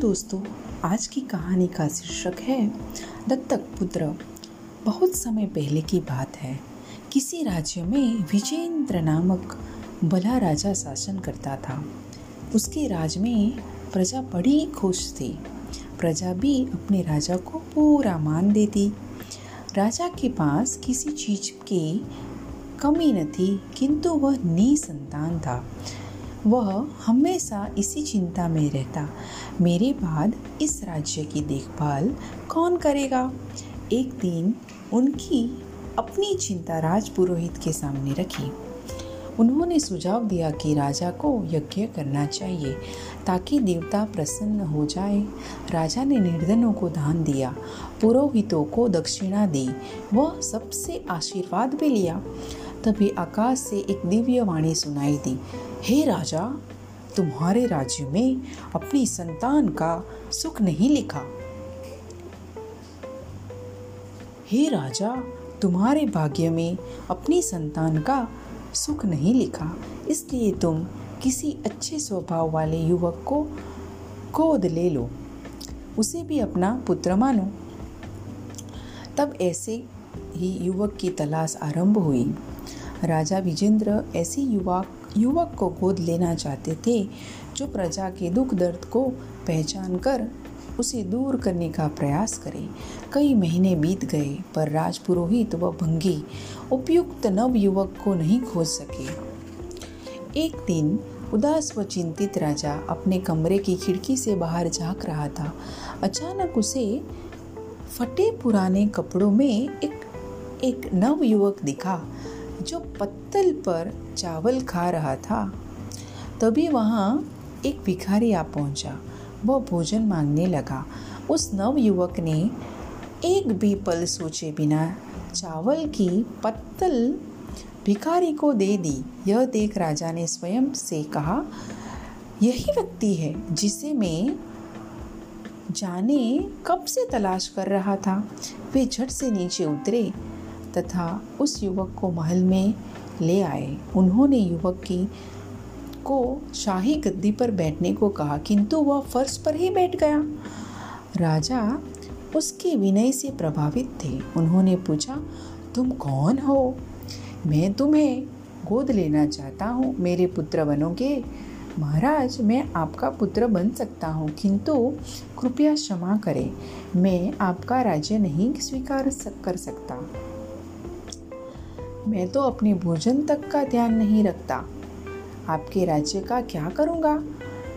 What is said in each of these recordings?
दोस्तों, आज की कहानी का शीर्षक है, दत्तक पुत्र। बहुत समय पहले की बात है। किसी राज्य में विजेंद्र नामक भला राजा शासन करता था। उसके राज में प्रजा बड़ी खुश थी। प्रजा भी अपने राजा को पूरा मान देती। राजा के पास किसी चीज़ की कमी न थी, किंतु वह निसंतान था। वह हमेशा इसी चिंता में रहता, मेरे बाद इस राज्य की देखभाल कौन करेगा? एक दिन उनकी अपनी चिंता राजपुरोहित के सामने रखी। उन्होंने सुझाव दिया कि राजा को यज्ञ करना चाहिए ताकि देवता प्रसन्न हो जाए। राजा ने निर्धनों को दान दिया, पुरोहितों को दक्षिणा दी, वह सबसे आशीर्वाद भी लिया। तभी आकाश से एक दिव्य वाणी सुनाई दी, हे राजा, तुम्हारे राज्य में अपनी संतान का सुख नहीं लिखा। हे राजा, तुम्हारे भाग्य में अपनी संतान का सुख नहीं लिखा। इसलिए तुम किसी अच्छे स्वभाव वाले युवक को गोद ले लो, उसे भी अपना पुत्र मानो। तब ऐसे ही युवक की तलाश आरंभ हुई। राजा विजेंद्र ऐसे युवा, युवक को गोद लेना चाहते थे, जो प्रजा के दुख दर्द को पहचान कर उसे दूर करने का प्रयास करे। कई महीने बीत गए, पर राजपुरोहित व भंगी उपयुक्त नव युवक को नहीं खोज सके। एक दिन उदास व चिंतित राजा अपने कमरे की खिड़की से बाहर झाँक रहा था। अचानक उसे फटे पुराने कपड़ों में एक एक नव युवक दिखा। जो पत्तल पर चावल खा रहा था, तभी वहाँ एक भिखारी आ पहुँचा। वह भोजन मांगने लगा। उस नव युवक ने एक भी पल सोचे बिना चावल की पत्तल भिखारी को दे दी। यह देख राजा ने स्वयं से कहा, यही व्यक्ति है जिसे मैं जाने कब से तलाश कर रहा था। वे झट से नीचे उतरे तथा उस युवक को महल में ले आए। उन्होंने युवक की, को शाही गद्दी पर बैठने को कहा, किंतु वह फर्श पर ही बैठ गया। राजा उसके विनय से प्रभावित थे। उन्होंने पूछा, तुम कौन हो? मैं तुम्हें गोद लेना चाहता हूँ, मेरे पुत्र बनोगे। महाराज, मैं आपका पुत्र बन सकता हूँ, किंतु कृपया क्षमा करें। मैं आपका राज्य नहीं स्वीकार कर सकता। मैं तो अपने भोजन तक का ध्यान नहीं रखता। आपके राज्य का क्या करूँगा?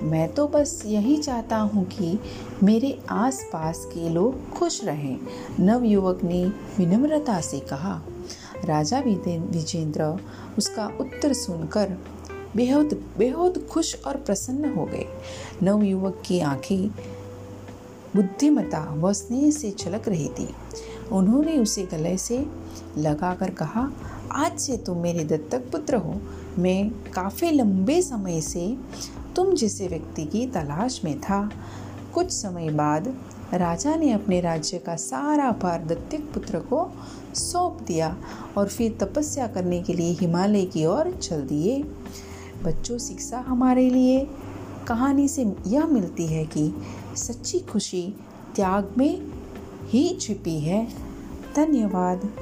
मैं तो बस यही चाहता हूँ कि मेरे आसपास के लोग खुश रहें नव युवक ने विनम्रता से कहा। राजा विजेंद्र उसका उत्तर सुनकर बेहद बेहद खुश और प्रसन्न हो गए। नव युवक की आँखें बुद्धिमता व स्नेह से छलक रही थी। उन्होंने उसे गले से लगाकर कहा, आज से तुम मेरे दत्तक पुत्र हो। मैं काफ़ी लंबे समय से तुम जैसे व्यक्ति की तलाश में था। कुछ समय बाद राजा ने अपने राज्य का सारा भार दत्तक पुत्र को सौंप दिया और फिर तपस्या करने के लिए हिमालय की ओर चल दिए। बच्चों, शिक्षा हमारे लिए। कहानी से यह मिलती है कि सच्ची खुशी त्याग में ही छिपी है। धन्यवाद।